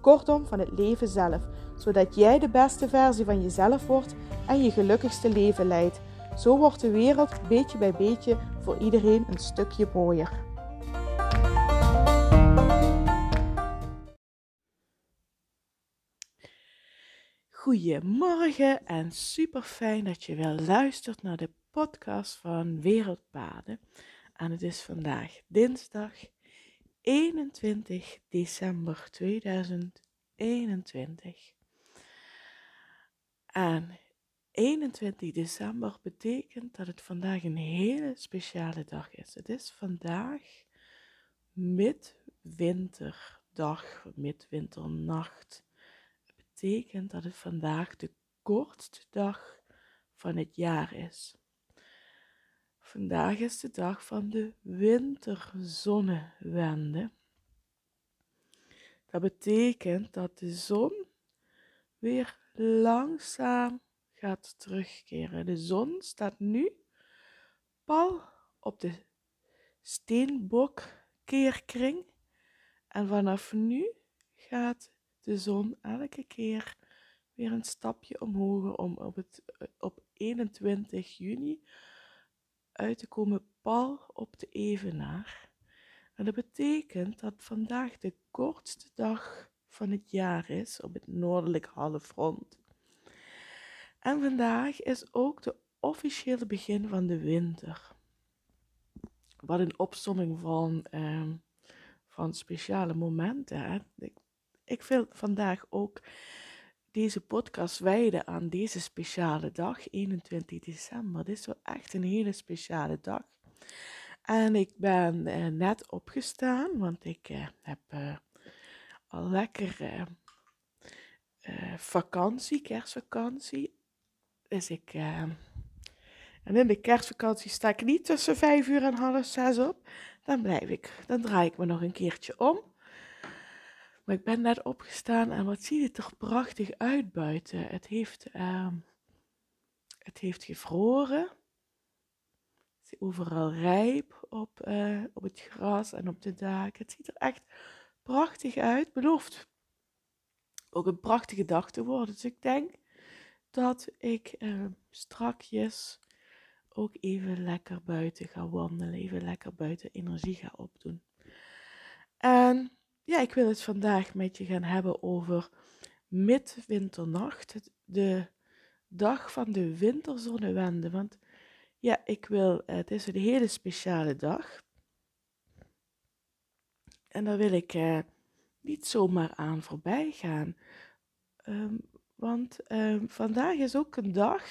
kortom van het leven zelf, zodat jij de beste versie van jezelf wordt en je gelukkigste leven leidt. Zo wordt de wereld beetje bij beetje voor iedereen een stukje mooier. Goedemorgen en super fijn dat je weer luistert naar de podcast van Wereldpaden. En het is vandaag dinsdag 21 december 2021. En 21 december betekent dat het vandaag een hele speciale dag is. Het is vandaag midwinterdag, midwinternacht. Het betekent dat het vandaag de kortste dag van het jaar is. Vandaag is de dag van de winterzonnewende. Dat betekent dat de zon weer langzaam gaat terugkeren. De zon staat nu pal op de steenbokkeerkring. En vanaf nu gaat de zon elke keer weer een stapje omhoog om op, het, op 21 juni uit te komen pal op de evenaar. En dat betekent dat vandaag de kortste dag van het jaar is op het noordelijk halfrond. En vandaag is ook de officiële begin van de winter. Wat een opsomming van, uh, van speciale momenten. Ik, ik wil vandaag ook deze podcast wijden aan deze speciale dag, 21 december. Dit is wel echt een hele speciale dag. En ik ben uh, net opgestaan, want ik uh, heb uh, al lekker vakantie, kerstvakantie. Dus ik. en in de kerstvakantie sta ik niet tussen vijf uur en half zes op. Dan blijf ik, dan draai ik me nog een keertje om. Maar ik ben net opgestaan en wat ziet het er prachtig uit buiten. Het heeft, uh, het heeft gevroren. Het overal rijp op, uh, op het gras en op de daken. Het ziet er echt prachtig uit. Belooft ook een prachtige dag te worden. Dus ik denk dat ik uh, strakjes ook even lekker buiten ga wandelen. Even lekker buiten energie ga opdoen. En ja, ik wil het vandaag met je gaan hebben over midwinternacht, de dag van de winterzonnewende. Want ja, ik wil, het is een hele speciale dag. En daar wil ik eh, niet zomaar aan voorbij gaan. Um, want um, vandaag is ook een dag,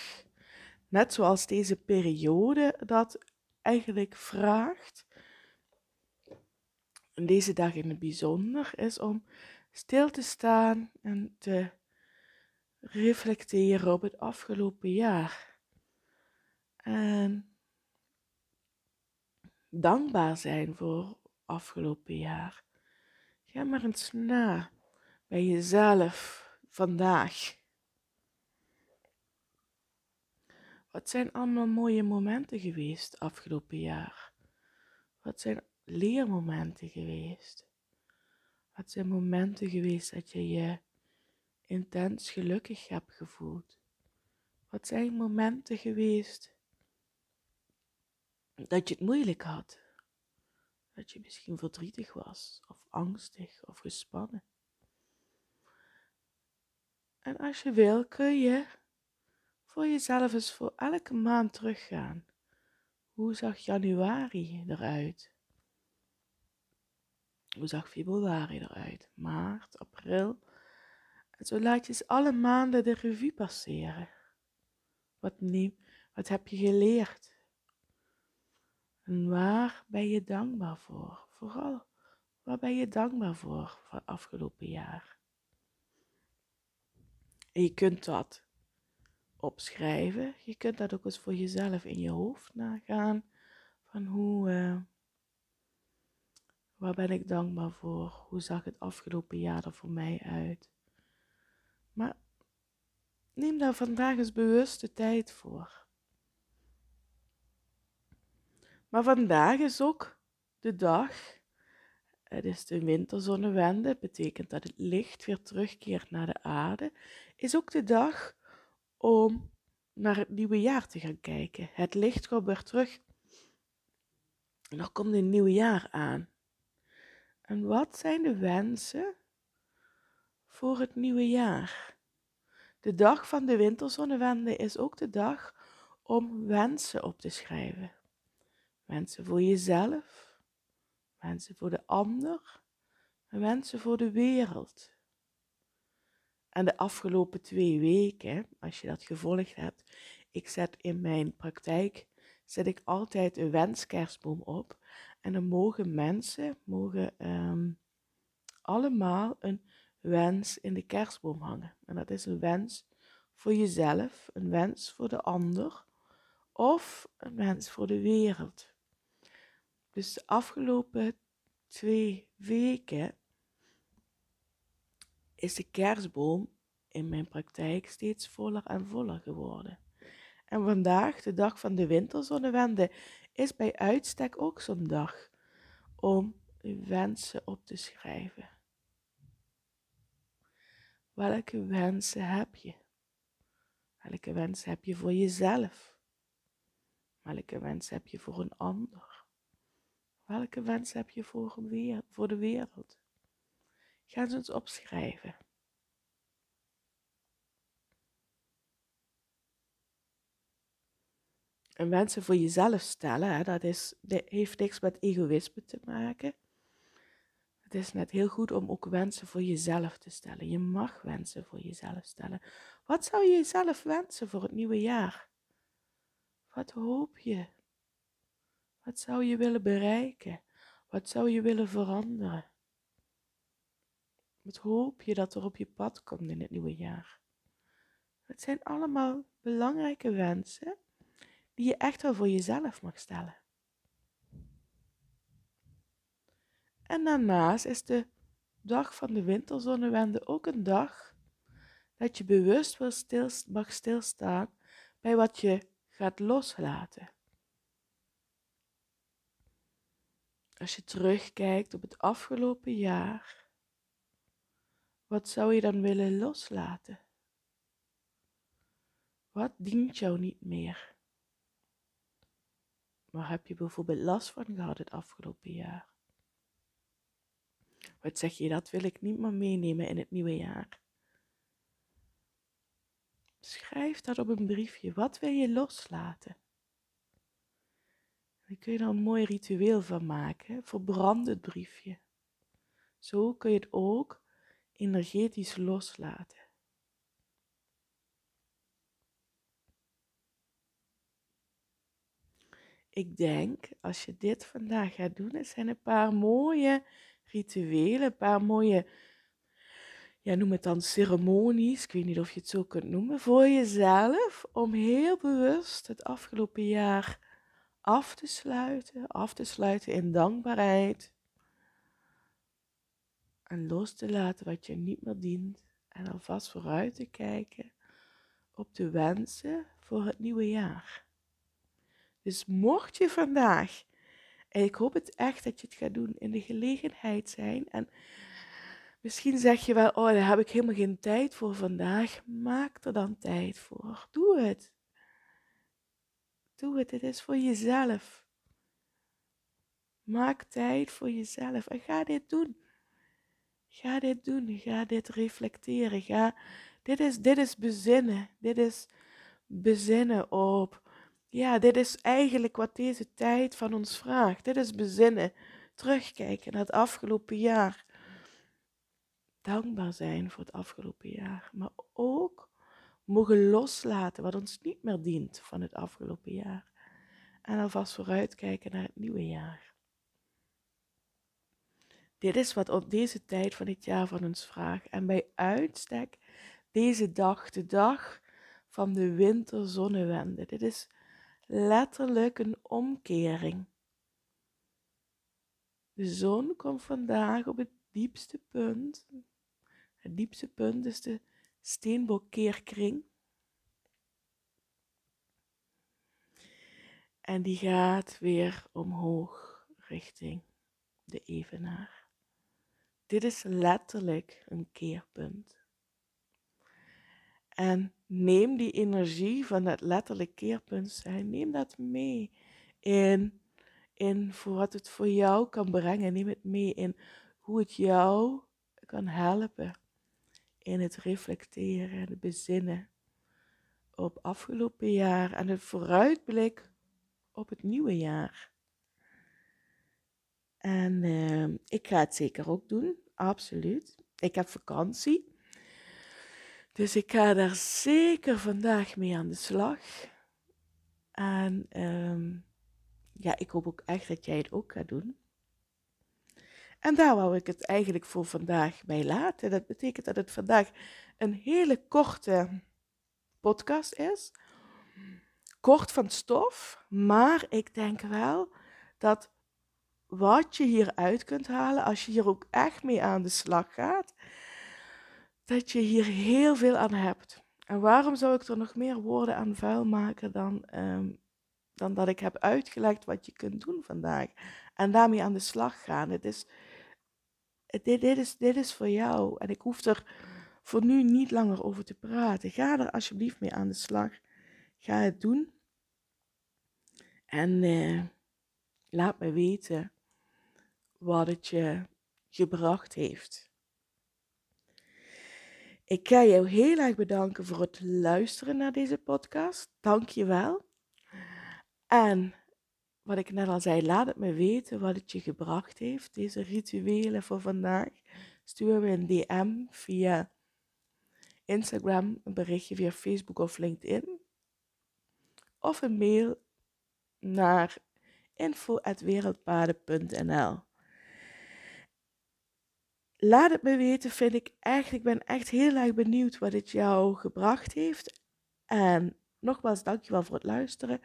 net zoals deze periode, dat eigenlijk vraagt deze dag in het bijzonder is om stil te staan en te reflecteren op het afgelopen jaar. En dankbaar zijn voor afgelopen jaar. Ga maar eens na bij jezelf vandaag. Wat zijn allemaal mooie momenten geweest afgelopen jaar? Wat zijn leermomenten geweest? Wat zijn momenten geweest dat je je intens gelukkig hebt gevoeld? Wat zijn momenten geweest dat je het moeilijk had? Dat je misschien verdrietig was, of angstig, of gespannen. En als je wil, kun je voor jezelf eens voor elke maand teruggaan. Hoe zag januari eruit? Hoe zag februari eruit? Maart, april. En zo laat je eens alle maanden de revue passeren. Wat, neem, wat heb je geleerd? En waar ben je dankbaar voor? Vooral, waar ben je dankbaar voor van afgelopen jaar? En je kunt dat opschrijven. Je kunt dat ook eens voor jezelf in je hoofd nagaan. Van hoe, uh, waar ben ik dankbaar voor? Hoe zag het afgelopen jaar er voor mij uit? Maar neem daar vandaag eens bewust de tijd voor. Maar vandaag is ook de dag. Het is de winterzonnewende, betekent dat het licht weer terugkeert naar de aarde. Is ook de dag om naar het nieuwe jaar te gaan kijken. Het licht komt weer terug. En dan komt een nieuw jaar aan. En wat zijn de wensen voor het nieuwe jaar? De dag van de winterzonnewende is ook de dag om wensen op te schrijven. Wensen voor jezelf, wensen voor de ander en wensen voor de wereld. En de afgelopen twee weken, als je dat gevolgd hebt, ik zet in mijn praktijk, zet ik altijd een wenskerstboom op. En dan mogen mensen, mogen ehm, allemaal een wens in de kerstboom hangen. En dat is een wens voor jezelf, een wens voor de ander of een wens voor de wereld. Dus de afgelopen twee weken is de kerstboom in mijn praktijk steeds voller en voller geworden. En vandaag, de dag van de winterzonnewende, is bij uitstek ook zo'n dag om uw wensen op te schrijven. Welke wensen heb je? Welke wensen heb je voor jezelf? Welke wensen heb je voor een ander? Welke wensen heb je voor, voor de wereld? Ga ze eens opschrijven. En wensen voor jezelf stellen, hè, dat, is, dat heeft niks met egoïsme te maken. Het is net heel goed om ook wensen voor jezelf te stellen. Je mag wensen voor jezelf stellen. Wat zou je jezelf wensen voor het nieuwe jaar? Wat hoop je? Wat zou je willen bereiken? Wat zou je willen veranderen? Wat hoop je dat er op je pad komt in het nieuwe jaar? Het zijn allemaal belangrijke wensen die je echt wel voor jezelf mag stellen. En daarnaast is de dag van de winterzonnewende ook een dag dat je bewust wil mag stilstaan bij wat je gaat loslaten. Als je terugkijkt op het afgelopen jaar, wat zou je dan willen loslaten? Wat dient jou niet meer? Waar heb je bijvoorbeeld last van gehad het afgelopen jaar? Wat zeg je, dat wil ik niet meer meenemen in het nieuwe jaar? Schrijf dat op een briefje. Wat wil je loslaten? Daar kun je er een mooi ritueel van maken. Verbrand het briefje. Zo kun je het ook energetisch loslaten. Ik denk, als je dit vandaag gaat doen, er zijn een paar mooie rituelen, een paar mooie, ja, noem het dan ceremonies, ik weet niet of je het zo kunt noemen, voor jezelf, om heel bewust het afgelopen jaar af te sluiten, af te sluiten in dankbaarheid. En los te laten wat je niet meer dient en alvast vooruit te kijken op de wensen voor het nieuwe jaar. Dus mocht je vandaag, en ik hoop het echt dat je het gaat doen, in de gelegenheid zijn en misschien zeg je wel, oh daar heb ik helemaal geen tijd voor vandaag, maak er dan tijd voor. Doe het. Doe het, het is voor jezelf. Maak tijd voor jezelf en ga dit doen. Ga dit doen, ga dit reflecteren. Ga, dit, is, dit is bezinnen. Dit is bezinnen op. Ja, dit is eigenlijk wat deze tijd van ons vraagt. Dit is bezinnen. Terugkijken naar het afgelopen jaar. Dankbaar zijn voor het afgelopen jaar. Maar ook mogen loslaten wat ons niet meer dient van het afgelopen jaar. En alvast vooruitkijken naar het nieuwe jaar. Dit is wat op deze tijd van het jaar van ons vraagt. En bij uitstek deze dag, de dag van de winterzonnewende. Dit is letterlijk een omkering. De zon komt vandaag op het diepste punt. Het diepste punt is de steenbokkeerkring. En die gaat weer omhoog richting de evenaar. Dit is letterlijk een keerpunt. En neem die energie van dat letterlijk keerpunt zijn, neem dat mee in, in voor wat het voor jou kan brengen. Neem het mee in hoe het jou kan helpen in het reflecteren en het bezinnen op afgelopen jaar en het vooruitblik op het nieuwe jaar. En uh, ik ga het zeker ook doen, absoluut. Ik heb vakantie. Dus ik ga daar zeker vandaag mee aan de slag. En um, ja, ik hoop ook echt dat jij het ook gaat doen. En daar wou ik het eigenlijk voor vandaag bij laten. Dat betekent dat het vandaag een hele korte podcast is. Kort van stof, maar ik denk wel dat wat je hieruit kunt halen, als je hier ook echt mee aan de slag gaat, dat je hier heel veel aan hebt. En waarom zou ik er nog meer woorden aan vuil maken dan, ehm, dan dat ik heb uitgelegd wat je kunt doen vandaag? En daarmee aan de slag gaan. Het is, dit, dit, is, dit is voor jou. En ik hoef er voor nu niet langer over te praten. Ga er alsjeblieft mee aan de slag. Ga het doen. En eh, laat me weten wat het je gebracht heeft. Ik ga jou heel erg bedanken voor het luisteren naar deze podcast. Dank je wel. En wat ik net al zei, laat het me weten wat het je gebracht heeft, deze rituelen voor vandaag. Stuur me een DM via Instagram, een berichtje via Facebook of LinkedIn. Of een mail naar info.wereldpaden.nl laat het me weten, vind ik echt. Ik ben echt heel erg benieuwd wat het jou gebracht heeft. En nogmaals, dankjewel voor het luisteren.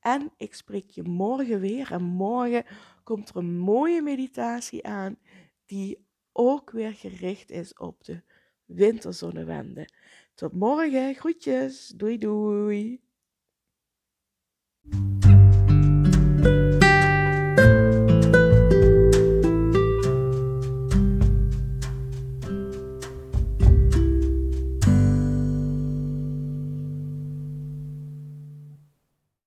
En ik spreek je morgen weer. En morgen komt er een mooie meditatie aan, die ook weer gericht is op de winterzonnewende. Tot morgen, groetjes, doei doei.